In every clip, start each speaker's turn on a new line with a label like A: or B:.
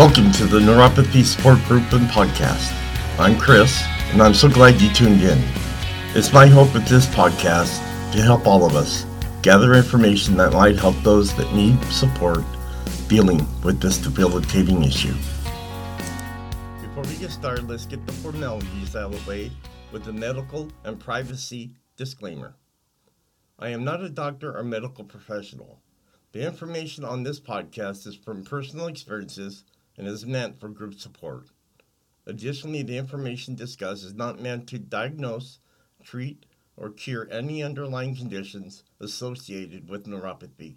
A: Welcome to the Neuropathy Support Group and Podcast. I'm Chris, and I'm so glad you tuned in. It's my hope with this podcast to help all of us gather information that might help those that need support dealing with this debilitating issue. Before we get started, let's get the formalities out of the way with the medical and privacy disclaimer. I am not a doctor or medical professional. The information on this podcast is from personal experiences and is meant for group support. Additionally, the information discussed is not meant to diagnose, treat, or cure any underlying conditions associated with neuropathy.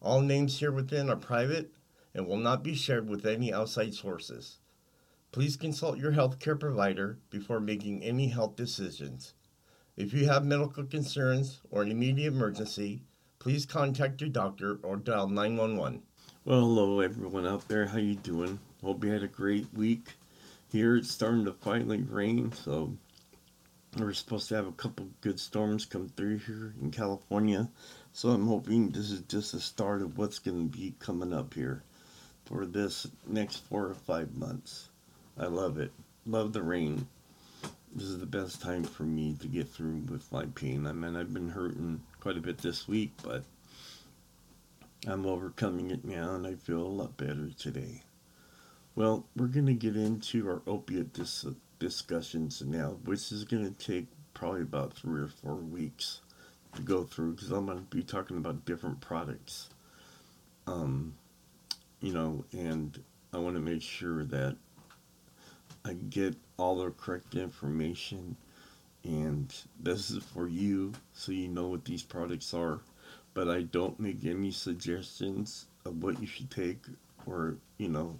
A: All names here within are private and will not be shared with any outside sources. Please consult your healthcare provider before making any health decisions. If you have medical concerns or an immediate emergency, please contact your doctor or dial 911.
B: Well, hello everyone out there. How you doing? Hope you had a great week. Here it's starting to finally rain, so we're supposed to have a couple good storms come through here in California. So I'm hoping this is just the start of what's going to be coming up here for this next four or five months. I love it. Love the rain. This is the best time for me to get through with my pain. I mean, I've been hurting quite a bit this week, but I'm overcoming it now and I feel a lot better today. Well, we're going to get into our opiate dis- discussions now, which is going to take probably about three or four weeks to go through because I'm going to be talking about different products. Um, you know, and I want to make sure that I get all the correct information and this is for you so you know what these products are but I don't make any suggestions of what you should take or, you know,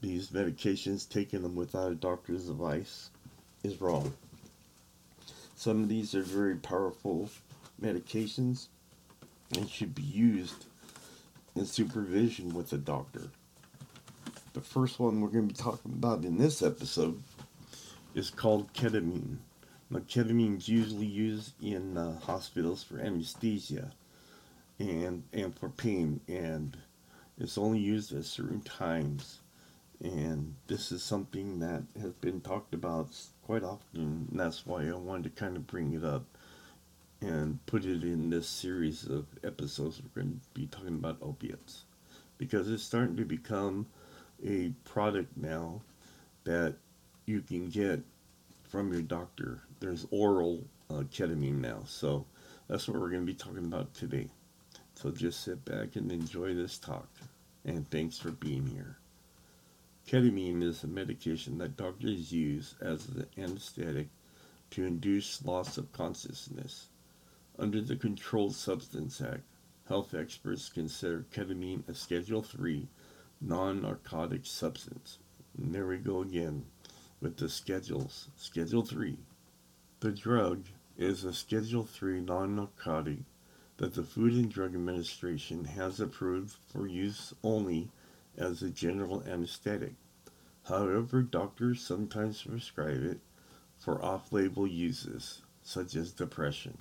B: these medications, taking them without a doctor's advice is wrong. Some of these are very powerful medications and should be used in supervision with a doctor. The first one we're going to be talking about in this episode is called ketamine. Now, ketamine is usually used in uh, hospitals for anesthesia and and for pain and it's only used at certain times. And this is something that has been talked about quite often and that's why I wanted to kind of bring it up and put it in this series of episodes we're going to be talking about opiates. Because it's starting to become a product now that you can get from your doctor. There's oral uh, ketamine now so that's what we're going to be talking about today so just sit back and enjoy this talk. And thanks for being here. Ketamine is a medication that doctors use as an anesthetic to induce loss of consciousness. Under the Controlled Substance Act, health experts consider ketamine a Schedule III non-narcotic substance. And there we go again with the schedules. Schedule 3. The drug is a Schedule 3 non-narcotic that the Food and Drug Administration has approved for use only as a general anesthetic. However, doctors sometimes prescribe it for off-label uses, such as depression.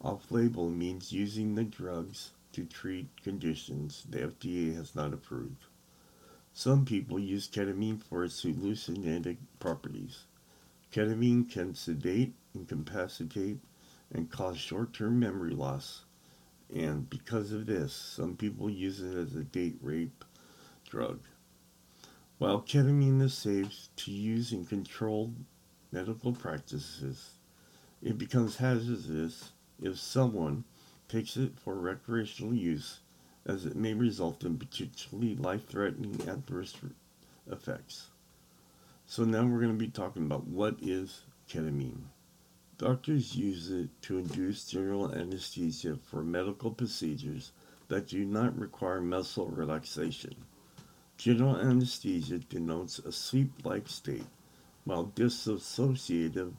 B: Off-label means using the drugs to treat conditions the FDA has not approved. Some people use ketamine for its hallucinogenic properties. Ketamine can sedate, incapacitate, and cause short-term memory loss and because of this, some people use it as a date rape drug. While ketamine is safe to use in controlled medical practices, it becomes hazardous if someone takes it for recreational use, as it may result in potentially life threatening adverse effects. So, now we're going to be talking about what is ketamine. Doctors use it to induce general anesthesia for medical procedures that do not require muscle relaxation. General anesthesia denotes a sleep-like state, while dissociative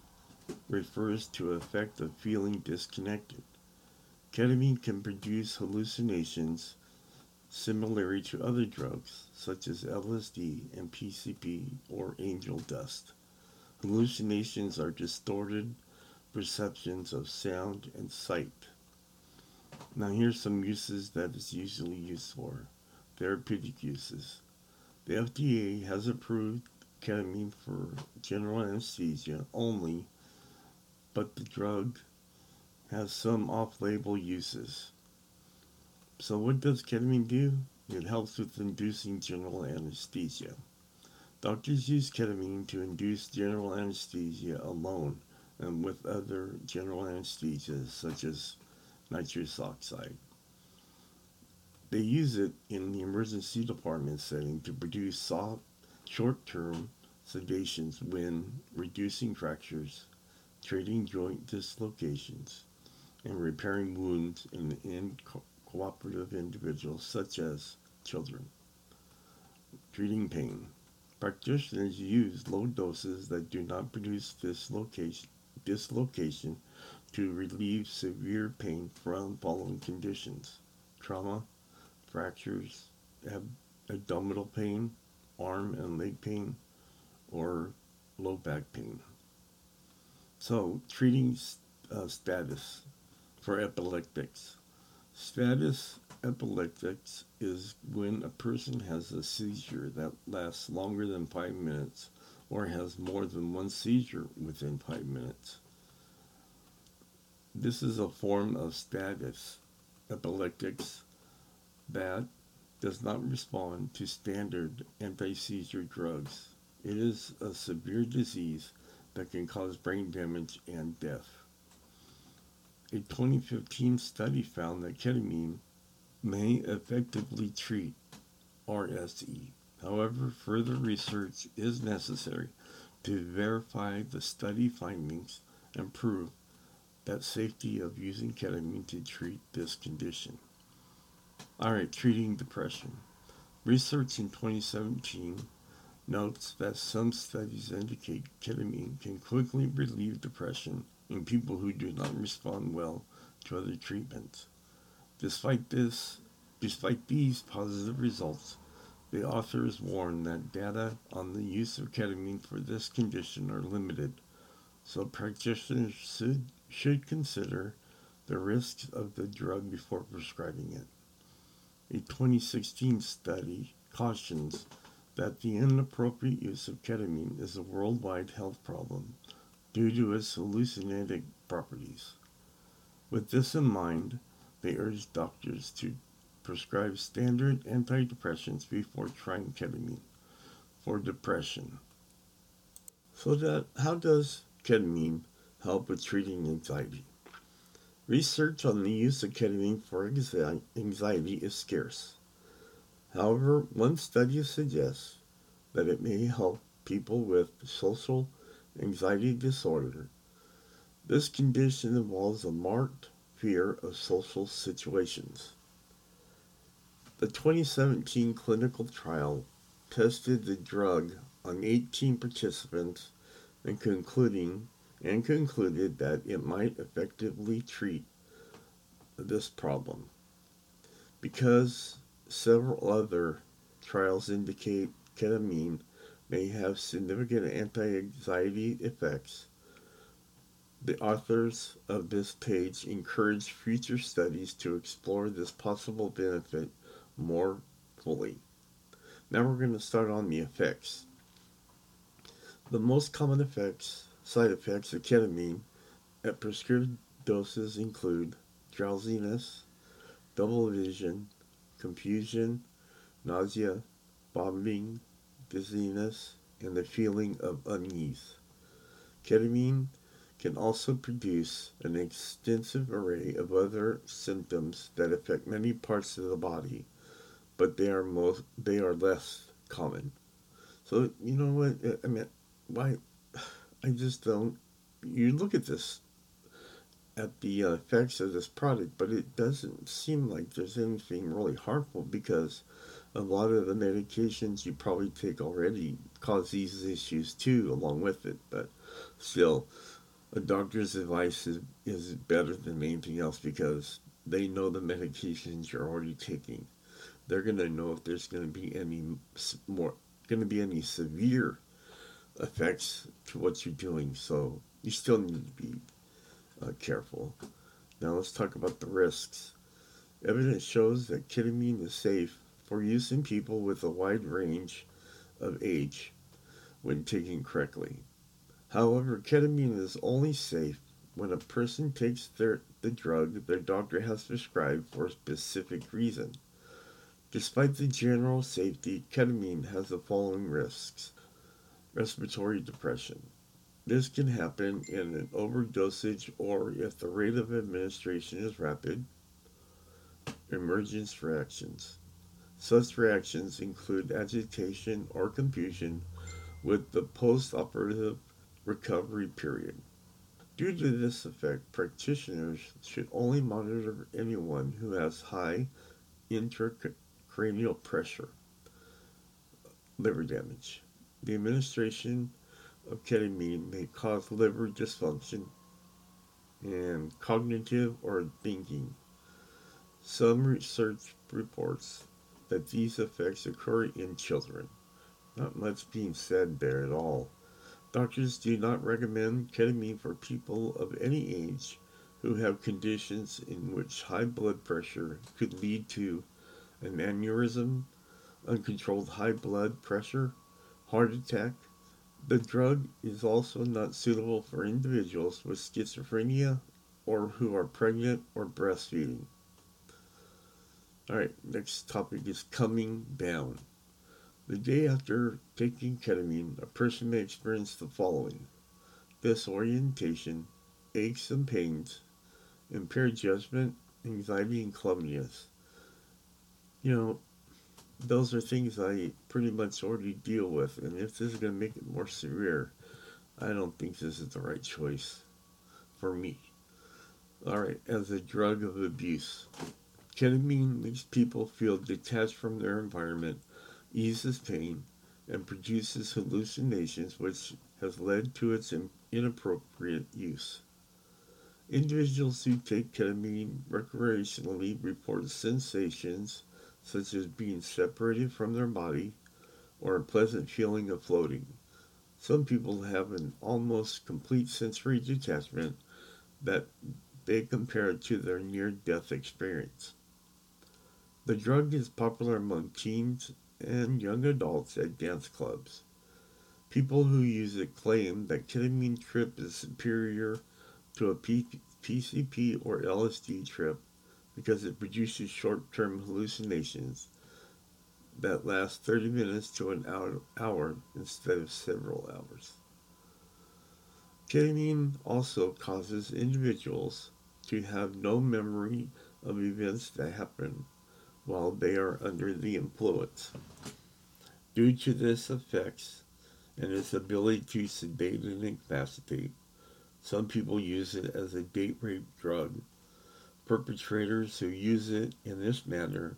B: refers to effect of feeling disconnected. Ketamine can produce hallucinations similar to other drugs, such as LSD and PCP or angel dust. Hallucinations are distorted perceptions of sound and sight. Now here's some uses that it's usually used for. Therapeutic uses. The FDA has approved ketamine for general anesthesia only, but the drug has some off label uses. So, what does ketamine do? It helps with inducing general anesthesia. Doctors use ketamine to induce general anesthesia alone and with other general anesthesias such as nitrous oxide. They use it in the emergency department setting to produce soft, short-term sedations when reducing fractures, treating joint dislocations, and repairing wounds in, in co- cooperative individuals such as children. Treating pain. Practitioners use low doses that do not produce dislocation, dislocation to relieve severe pain from following conditions trauma, fractures, ab- abdominal pain, arm and leg pain, or low back pain. So, treating uh, status for epileptics. Status epileptics is when a person has a seizure that lasts longer than five minutes or has more than one seizure within five minutes. This is a form of status epileptics that does not respond to standard anti seizure drugs. It is a severe disease that can cause brain damage and death. A 2015 study found that ketamine may effectively treat RSE. However, further research is necessary to verify the study findings and prove that safety of using ketamine to treat this condition. All right, treating depression. Research in 2017 notes that some studies indicate ketamine can quickly relieve depression in people who do not respond well to other treatments. Despite this, despite these positive results, the authors warn that data on the use of ketamine for this condition are limited, so practitioners should, should consider the risks of the drug before prescribing it. A 2016 study cautions that the inappropriate use of ketamine is a worldwide health problem due to its hallucinogenic properties. With this in mind, they urge doctors to prescribe standard antidepressants before trying ketamine for depression. So that how does ketamine help with treating anxiety? Research on the use of ketamine for anxiety is scarce. However, one study suggests that it may help people with social anxiety disorder. This condition involves a marked fear of social situations. The 2017 clinical trial tested the drug on 18 participants and concluding and concluded that it might effectively treat this problem. Because several other trials indicate ketamine may have significant anti anxiety effects, the authors of this page encourage future studies to explore this possible benefit more fully. Now we're going to start on the effects. The most common effects Side effects of ketamine at prescribed doses include drowsiness, double vision, confusion, nausea, vomiting, dizziness, and the feeling of unease. Ketamine can also produce an extensive array of other symptoms that affect many parts of the body, but they are most they are less common. So you know what I mean? Why I just don't. You look at this, at the uh, effects of this product, but it doesn't seem like there's anything really harmful because a lot of the medications you probably take already cause these issues too, along with it. But still, a doctor's advice is, is better than anything else because they know the medications you're already taking. They're going to know if there's going to be any more, going to be any severe effects to what you're doing. So you still need to be uh, careful. Now let's talk about the risks. Evidence shows that ketamine is safe for use in people with a wide range of age when taken correctly. However, ketamine is only safe when a person takes their, the drug their doctor has prescribed for a specific reason. Despite the general safety, ketamine has the following risks respiratory depression. This can happen in an overdosage or if the rate of administration is rapid. Emergence reactions. Such reactions include agitation or confusion with the post operative recovery period. Due to this effect, practitioners should only monitor anyone who has high intracranial pressure, liver damage. The administration of ketamine may cause liver dysfunction and cognitive or thinking. Some research reports that these effects occur in children. Not much being said there at all. Doctors do not recommend ketamine for people of any age who have conditions in which high blood pressure could lead to an aneurysm, uncontrolled high blood pressure, heart attack. The drug is also not suitable for individuals with schizophrenia or who are pregnant or breastfeeding. All right, next topic is coming down. The day after taking ketamine, a person may experience the following disorientation, aches and pains, impaired judgment, anxiety, and clumsiness. You know, those are things I pretty much already deal with, and if this is going to make it more severe, I don't think this is the right choice for me. Alright, as a drug of abuse, ketamine makes people feel detached from their environment eases pain, and produces hallucinations, which has led to its inappropriate use. Individuals who take ketamine recreationally report sensations such as being separated from their body or a pleasant feeling of floating. Some people have an almost complete sensory detachment that they compare to their near death experience. The drug is popular among teens and young adults at dance clubs. People who use it claim that ketamine trip is superior to a P- PCP or LSD trip because it produces short term hallucinations that last 30 minutes to an hour, hour instead of several hours. Ketamine also causes individuals to have no memory of events that happen while they are under the influence. Due to this effects and its ability to sedate and incapacitate, some people use it as a date rape drug. Perpetrators who use it in this manner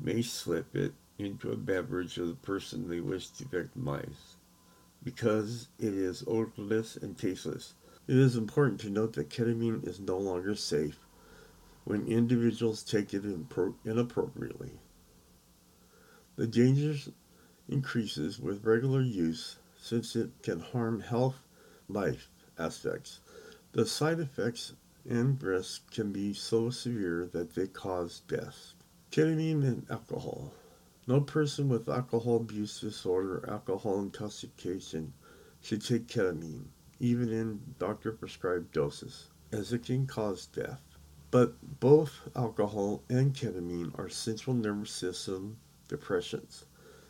B: may slip it into a beverage of the person they wish to victimize. Because it is odorless and tasteless, it is important to note that ketamine is no longer safe when individuals take it inappropriately. The danger increases with regular use since it can harm health life aspects. The side effects and risks can be so severe that they cause death. Ketamine and alcohol. No person with alcohol abuse disorder or alcohol intoxication should take ketamine, even in doctor prescribed doses, as it can cause death. But both alcohol and ketamine are central nervous system depressions,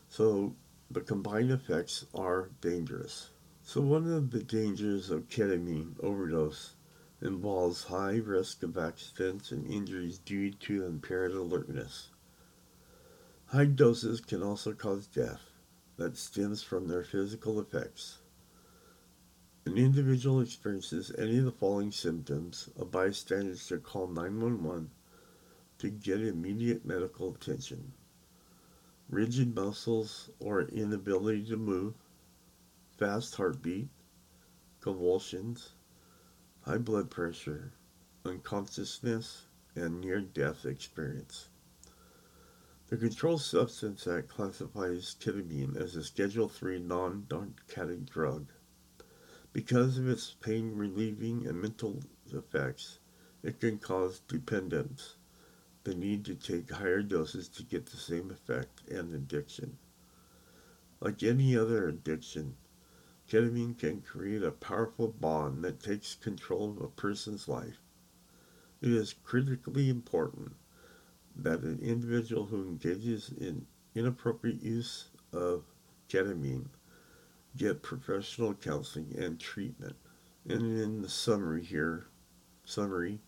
B: so the combined effects are dangerous. So, one of the dangers of ketamine overdose involves high risk of accidents and injuries due to impaired alertness. High doses can also cause death that stems from their physical effects an individual experiences any of the following symptoms, a bystander should call 911 to get immediate medical attention. Rigid muscles or inability to move, fast heartbeat, convulsions, high blood pressure, unconsciousness, and near death experience. The Controlled Substance Act classifies ketamine as a Schedule III non narcotic drug. Because of its pain relieving and mental effects, it can cause dependence, the need to take higher doses to get the same effect, and addiction. Like any other addiction, ketamine can create a powerful bond that takes control of a person's life. It is critically important that an individual who engages in inappropriate use of ketamine get professional counseling and treatment. And in the summary here, summary,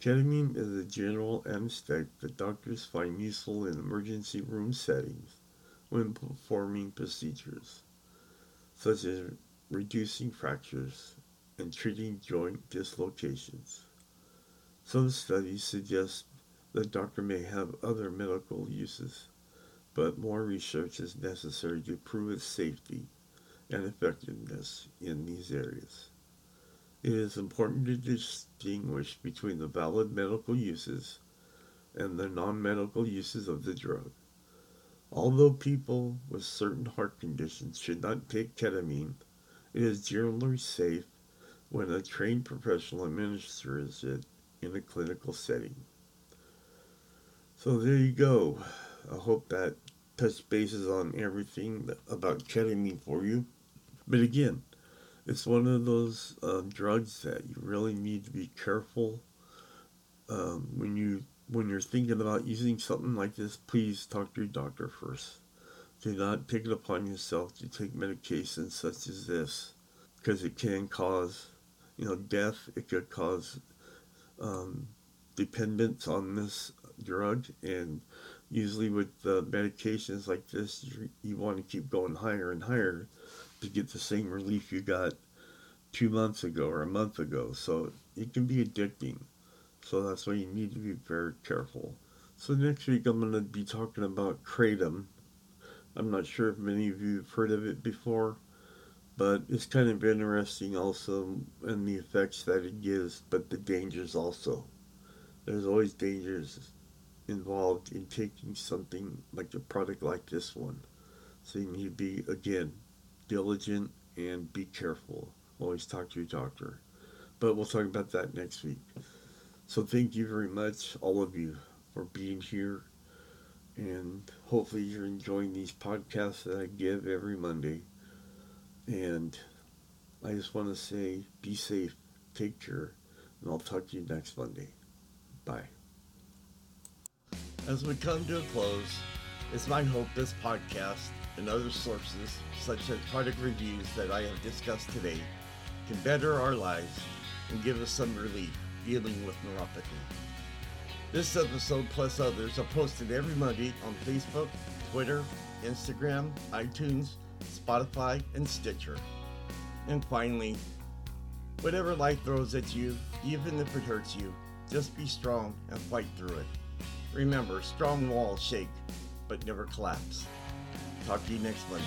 B: ketamine is a general anesthetic that doctors find useful in emergency room settings when performing procedures, such as reducing fractures and treating joint dislocations. Some studies suggest the doctor may have other medical uses, but more research is necessary to prove its safety and effectiveness in these areas. It is important to distinguish between the valid medical uses and the non medical uses of the drug. Although people with certain heart conditions should not take ketamine, it is generally safe when a trained professional administers it in a clinical setting. So there you go. I hope that touched bases on everything about ketamine for you. But again, it's one of those uh, drugs that you really need to be careful um, when you when you're thinking about using something like this. Please talk to your doctor first. Do not take it upon yourself to take medications such as this, because it can cause, you know, death. It could cause um, dependence on this drug, and usually with uh, medications like this, you want to keep going higher and higher to get the same relief you got two months ago or a month ago. So it can be addicting. So that's why you need to be very careful. So next week I'm going to be talking about kratom. I'm not sure if many of you have heard of it before, but it's kind of interesting also and the effects that it gives, but the dangers also. There's always dangers involved in taking something like a product like this one. So you need to be, again, diligent and be careful. Always talk to your doctor. But we'll talk about that next week. So thank you very much, all of you, for being here. And hopefully you're enjoying these podcasts that I give every Monday. And I just want to say be safe, take care, and I'll talk to you next Monday. Bye.
A: As we come to a close, it's my hope this podcast and other sources, such as product reviews that I have discussed today, can better our lives and give us some relief dealing with neuropathy. This episode, plus others, are posted every Monday on Facebook, Twitter, Instagram, iTunes, Spotify, and Stitcher. And finally, whatever life throws at you, even if it hurts you, just be strong and fight through it. Remember, strong walls shake, but never collapse. Talk to you next Monday.